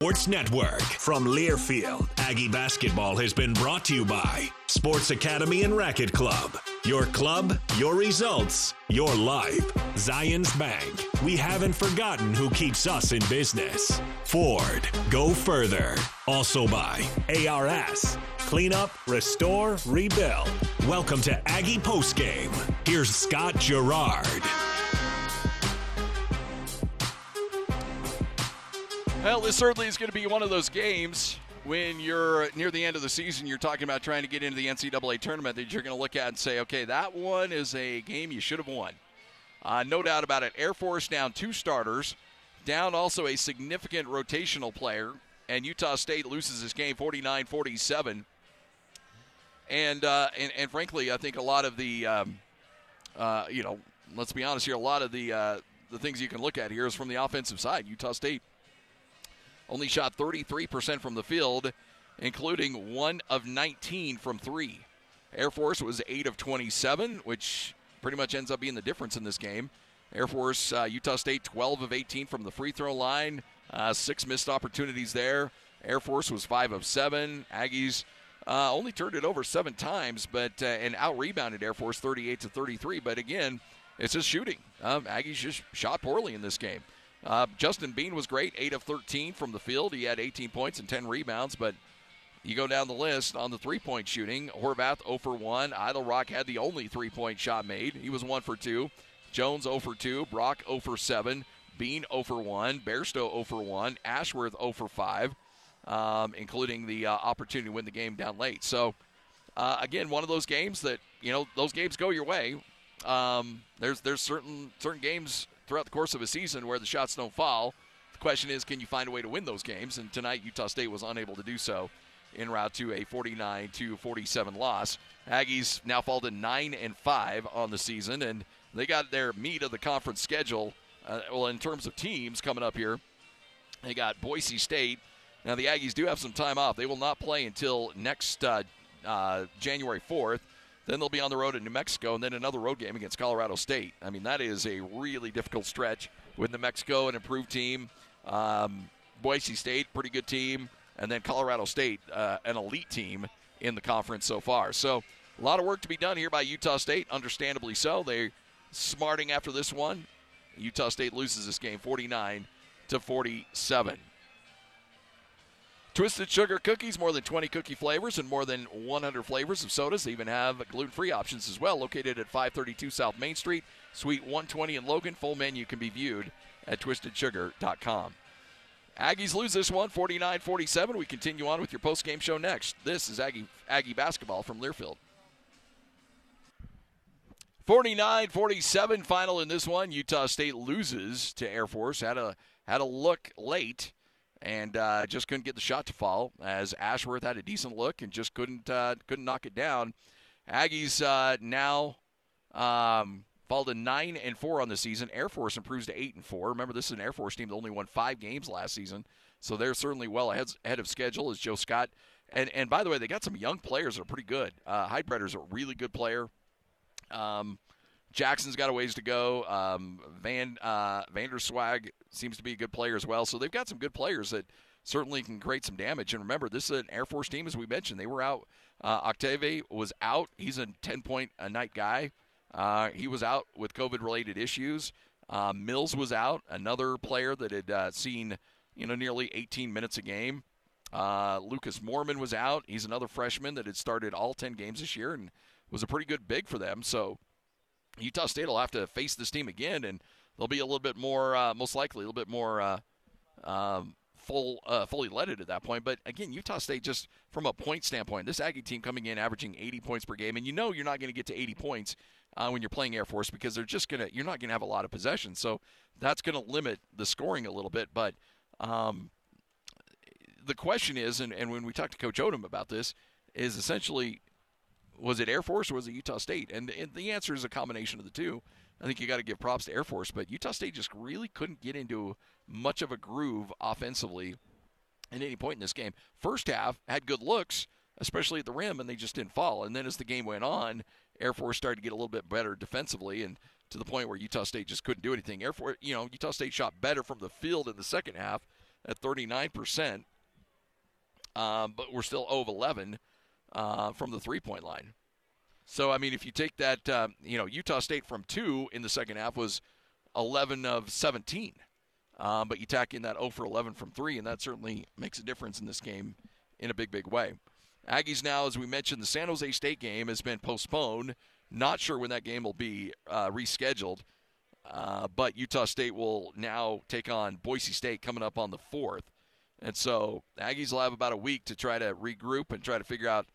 Sports Network from Learfield. Aggie basketball has been brought to you by Sports Academy and Racket Club. Your club, your results, your life. Zions Bank. We haven't forgotten who keeps us in business. Ford. Go further. Also by ARS. Clean up, restore, rebuild. Welcome to Aggie Postgame. Here's Scott Garrard. Well, this certainly is going to be one of those games when you're near the end of the season, you're talking about trying to get into the NCAA tournament that you're going to look at and say, okay, that one is a game you should have won. Uh, no doubt about it. Air Force down two starters, down also a significant rotational player, and Utah State loses this game 49 47. And, uh, and, and frankly, I think a lot of the, um, uh, you know, let's be honest here, a lot of the, uh, the things you can look at here is from the offensive side. Utah State only shot 33% from the field, including one of 19 from three. Air Force was 8 of 27, which pretty much ends up being the difference in this game. Air Force, uh, Utah State, 12 of 18 from the free throw line, uh, six missed opportunities there. Air Force was 5 of 7. Aggies uh, only turned it over seven times, but uh, and out rebounded Air Force 38 to 33. But again, it's just shooting. Um, Aggies just shot poorly in this game. Uh, Justin Bean was great, 8 of 13 from the field. He had 18 points and 10 rebounds, but you go down the list on the three point shooting. Horvath 0 for 1. Eytle-Rock had the only three point shot made. He was 1 for 2. Jones 0 for 2. Brock 0 for 7. Bean 0 for 1. Bairstow 0 for 1. Ashworth 0 for 5, um, including the uh, opportunity to win the game down late. So, uh, again, one of those games that, you know, those games go your way. Um, there's there's certain certain games throughout the course of a season where the shots don't fall. The question is, can you find a way to win those games? And tonight, Utah State was unable to do so en route to a 49 to 47 loss. Aggies now fall to 9 and 5 on the season, and they got their meat of the conference schedule. Uh, well, in terms of teams coming up here, they got Boise State. Now, the Aggies do have some time off. They will not play until next uh, uh, January 4th. Then they'll be on the road in New Mexico, and then another road game against Colorado State. I mean, that is a really difficult stretch with New Mexico, an improved team. Um, Boise State, pretty good team. And then Colorado State, uh, an elite team in the conference so far. So a lot of work to be done here by Utah State, understandably so. They're smarting after this one. Utah State loses this game 49 to 47. Twisted Sugar Cookies, more than 20 cookie flavors and more than 100 flavors of sodas. They even have gluten free options as well, located at 532 South Main Street, Suite 120 in Logan. Full menu can be viewed at twistedsugar.com. Aggies lose this one 49 47. We continue on with your post game show next. This is Aggie, Aggie basketball from Learfield. 49 47 final in this one. Utah State loses to Air Force. Had a, had a look late and uh, just couldn't get the shot to fall as Ashworth had a decent look and just couldn't uh, couldn't knock it down. Aggies uh, now um, fall to nine and four on the season. Air Force improves to eight and four. Remember, this is an Air Force team that only won five games last season, so they're certainly well ahead, ahead of schedule. As Joe Scott and and by the way, they got some young players that are pretty good. Uh, Heidbreder's a really good player. Um, Jackson's got a ways to go. Um, Van uh, Vander Zwaag seems to be a good player as well. So they've got some good players that certainly can create some damage. And remember, this is an Air Force team, as we mentioned. They were out. Uh, Octave was out. He's a 10 point a night guy. Uh, he was out with COVID related issues. Uh, Mills was out, another player that had uh, seen you know nearly 18 minutes a game. Uh, Lucas Moerman was out. He's another freshman that had started all 10 games this year and was a pretty good big for them. So Utah State will have to face this team again, and they'll be a little bit more, uh, most likely, a little bit more uh, um, full, uh, fully leaded at that point. But again, Utah State, just from a point standpoint, this Aggie team coming in averaging 80 points per game, and you know you're not going to get to 80 points uh, when you're playing Air Force because they're just gonna, you're not going to have a lot of possession, so that's going to limit the scoring a little bit. But um, the question is, and, and when we talked to Coach Odom about this, is essentially was it Air Force or was it Utah State? And, the answer is a combination of the two. I think you got to give props to Air Force, but Utah State just really couldn't get into much of a groove offensively at any point in this game. First half had good looks, especially at the rim, and they just didn't fall. And then as the game went on, Air Force started to get a little bit better defensively, and to the point where Utah State just couldn't do anything. Air Force, you know, Utah State shot better from the field in the second half at 39%, um, but we're still 0 of 11 uh, from the three point line. So, I mean, if you take that, uh, you know, Utah State from two in the second half was 11 of 17. Um, but you tack in that 0 for 11 from three, and that certainly makes a difference in this game in a big, big way. Aggies now, as we mentioned, the San Jose State game has been postponed. Not sure when that game will be uh, rescheduled. Uh, but Utah State will now take on Boise State coming up on the 4th. And so Aggies will have about a week to try to regroup and try to figure out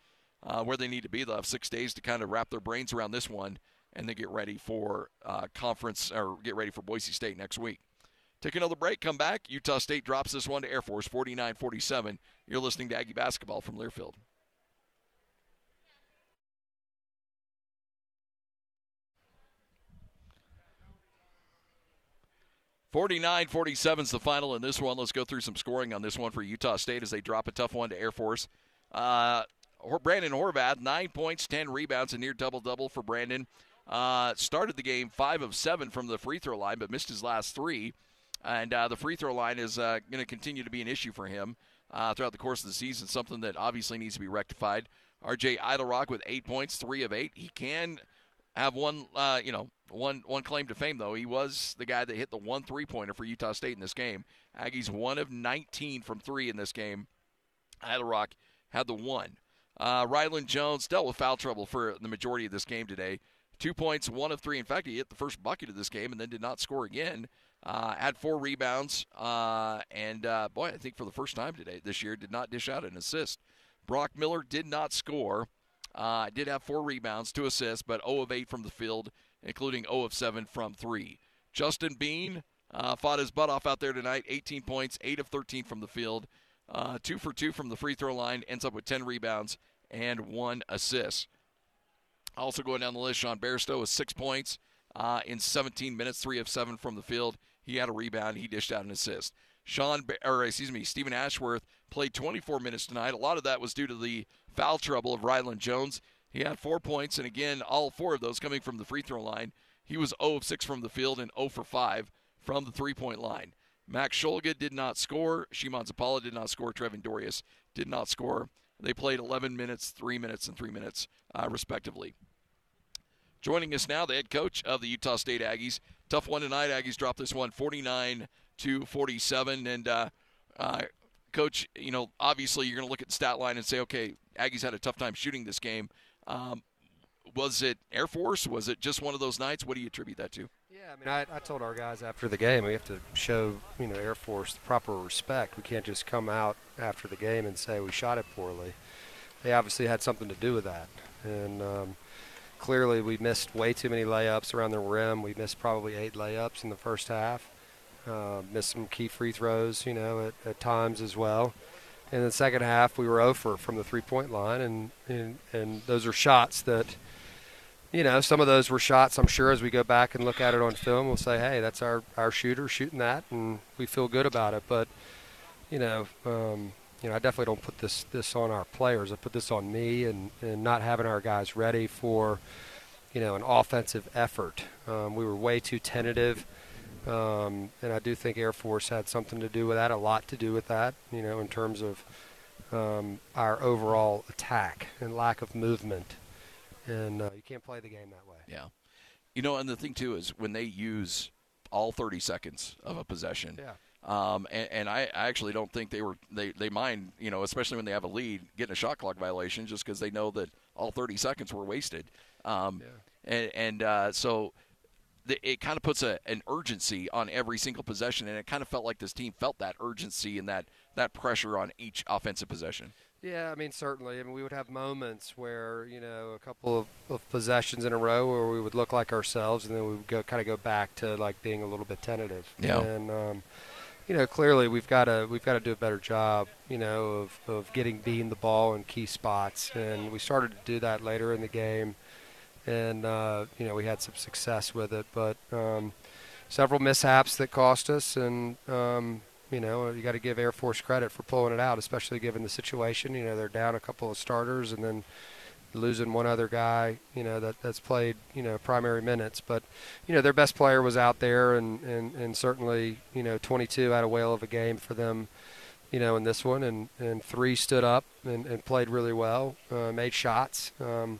uh, where they need to be. They'll have six days to kind of wrap their brains around this one and then get ready for uh, conference or get ready for Boise State next week. Take another break, come back. Utah State drops this one to Air Force 49 47. You're listening to Aggie Basketball from Learfield. 49 47 is the final in this one. Let's go through some scoring on this one for Utah State as they drop a tough one to Air Force. Uh, Brandon Horvath, nine points, 10 rebounds, a near double double for Brandon. Uh, started the game five of seven from the free throw line, but missed his last three. And uh, the free throw line is uh, going to continue to be an issue for him uh, throughout the course of the season, something that obviously needs to be rectified. RJ Eytle-Rock with eight points, three of eight. He can have one, uh, you know, one one claim to fame though. He was the guy that hit the one three pointer for Utah State in this game. Aggies one of 19 from three in this game. Eytle-Rock had the one. Uh, Rylan Jones dealt with foul trouble for the majority of this game today. Two points, one of three. In fact, he hit the first bucket of this game and then did not score again. Uh, had four rebounds, uh, and uh, boy, I think for the first time today this year, did not dish out an assist. Brock Miller did not score. Uh, did have four rebounds, two assists, but 0 of 8 from the field, including 0 of 7 from three. Justin Bean uh, fought his butt off out there tonight. 18 points, 8 of 13 from the field, uh, two for two from the free throw line. Ends up with 10 rebounds and one assist. Also going down the list, Sean Bairstow with six points uh, in 17 minutes, three of seven from the field. He had a rebound. He dished out an assist. Sean, or excuse me, Steven Ashworth played 24 minutes tonight. A lot of that was due to the foul trouble of Rylan Jones. He had four points, and again, all four of those coming from the free throw line. He was 0 of 6 from the field and 0 for 5 from the three point line. Max Shulga did not score. Szymon Zapala did not score. Trevin Dorius did not score. They played 11 minutes, 3 minutes, and 3 minutes, uh, respectively. Joining us now, the head coach of the Utah State Aggies. Tough one tonight. Aggies dropped this one 49 to 47. And, uh, uh, coach, you know, obviously you're going to look at the stat line and say, okay, Aggies had a tough time shooting this game. Um, was it Air Force? Was it just one of those nights? What do you attribute that to? Yeah, I mean, I, I told our guys after the game we have to show you know Air Force the proper respect. We can't just come out after the game and say we shot it poorly. They obviously had something to do with that, and um, clearly we missed way too many layups around the rim. We missed probably eight layups in the first half. Uh, missed some key free throws, you know, at, at times as well in the second half, we were over from the three point line, and, and, and those are shots that, you know, some of those were shots, I'm sure, as we go back and look at it on film, we'll say, hey, that's our, our shooter shooting that, and we feel good about it. But, you know, um, you know, I definitely don't put this, this on our players. I put this on me and, and not having our guys ready for, you know, an offensive effort. Um, we were way too tentative. Um, and I do think Air Force had something to do with that, a lot to do with that, you know, in terms of um, our overall attack and lack of movement. And uh, you can't play the game that way. Yeah. You know, and the thing, too, is when they use all 30 seconds of a possession. Yeah. Um, and, and I, I actually don't think they were they, they mind you know especially when they have a lead getting a shot clock violation just because they know that all 30 seconds were wasted. Um, yeah. And, and uh, so it kind of puts a, an urgency on every single possession, and it kind of felt like this team felt that urgency and that, that pressure on each offensive possession. Yeah, I mean, certainly. I mean, we would have moments where, you know, a couple of, of possessions in a row where we would look like ourselves, and then we would go kind of go back to like being a little bit tentative. Yeah. And, um, you know, clearly we've got to we've got to do a better job, you know, of, of getting Bean the ball in key spots, and we started to do that later in the game and uh, you know we had some success with it, but um, several mishaps that cost us, and um, you know you got to give Air Force credit for pulling it out, especially given the situation. You know they're down a couple of starters, and then losing one other guy, you know, that that's played, you know, primary minutes. But, you know, their best player was out there, and and, and certainly, you know, 22 had a whale of a game for them, you know, in this one, and and three stood up and, and played really well, uh, made shots. Um,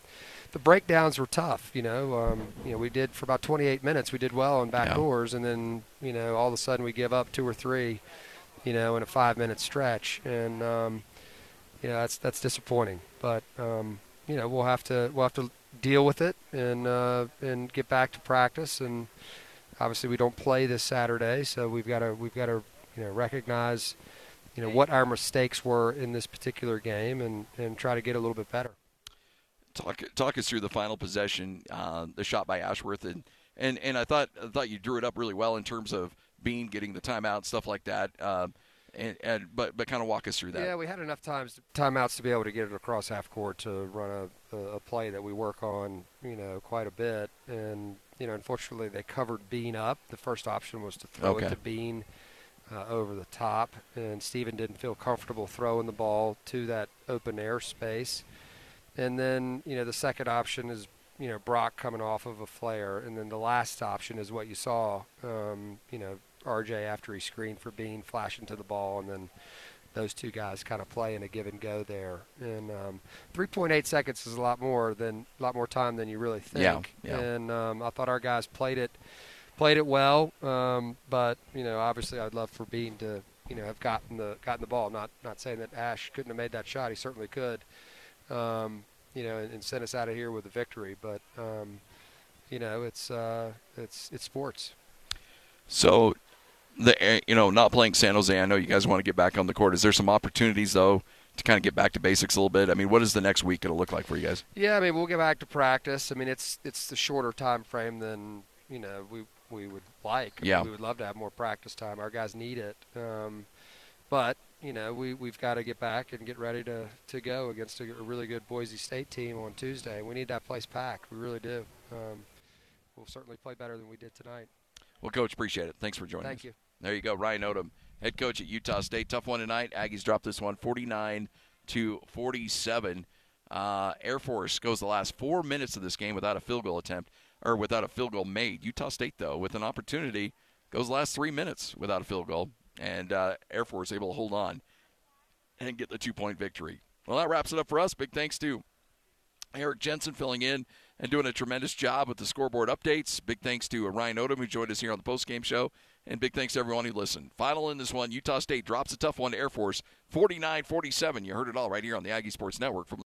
the breakdowns were tough, you know. Um, you know, we did for about 28 minutes, we did well on backdoors, yeah. and then, you know, all of a sudden we give up two or three, you know, in a five-minute stretch, and um, you know that's that's disappointing. But um, you know we'll have to we'll have to deal with it and uh, and get back to practice. And obviously we don't play this Saturday, so we've got to we've got to you know recognize you know what our mistakes were in this particular game and and try to get a little bit better. Talk talk us through the final possession, uh, the shot by Ashworth, and and and I thought I thought you drew it up really well in terms of Bean getting the timeout, stuff like that. Uh, and, and, but but kind of walk us through that. Yeah, we had enough times timeouts to be able to get it across half court to run a, a, play that we work on, you know, quite a bit. And you know, unfortunately, they covered Bean up. The first option was to throw okay. it to Bean uh, over the top, and Steven didn't feel comfortable throwing the ball to that open air space. And then you know, the second option is you know Brock coming off of a flare, and then the last option is what you saw. Um, you know, RJ after he screened for Bean, flashing to the ball, and then those two guys kind of playing a give and go there. And um, 3.8 seconds is a lot more than a lot more time than you really think. Yeah, yeah. And um, I thought our guys played it played it well. Um, but you know, obviously, I'd love for Bean to you know have gotten the gotten the ball. Not not saying that Ash couldn't have made that shot. He certainly could. Um, you know, and, and, send us out of here with a victory. But um, you know, it's uh, it's it's sports. So the you know not playing San Jose. I know you guys want to get back on the court. Is there some opportunities though to kind of get back to basics a little bit? I mean, what is the next week going to look like for you guys? Yeah, I mean, we'll get back to practice. I mean, it's it's the shorter time frame than you know we we would like. Yeah, we would love to have more practice time. Our guys need it. Um, but you know, we we've got to get back and get ready to to go against a, a really good Boise State team on Tuesday. We need that place packed. We really do. Um, we'll certainly play better than we did tonight. Well, coach, appreciate it. Thanks for joining Thank us. you. There you go, Ryan Odom, head coach at Utah State. Tough one tonight. Aggies dropped this one 49 to 47. Uh, Air Force goes the last four minutes of this game without a field goal attempt or without a field goal made. Utah State, though, with an opportunity, goes the last three minutes without a field goal, and uh, Air Force able to hold on and get the two point victory. Well, that wraps it up for us. Big thanks to Eric Jensen filling in and doing a tremendous job with the scoreboard updates. Big thanks to Ryan Odom, who joined us here on the postgame show. And big thanks to everyone who listened. Final in this one Utah State drops a tough one to Air Force 49 47. You heard it all right here on the Aggie Sports Network from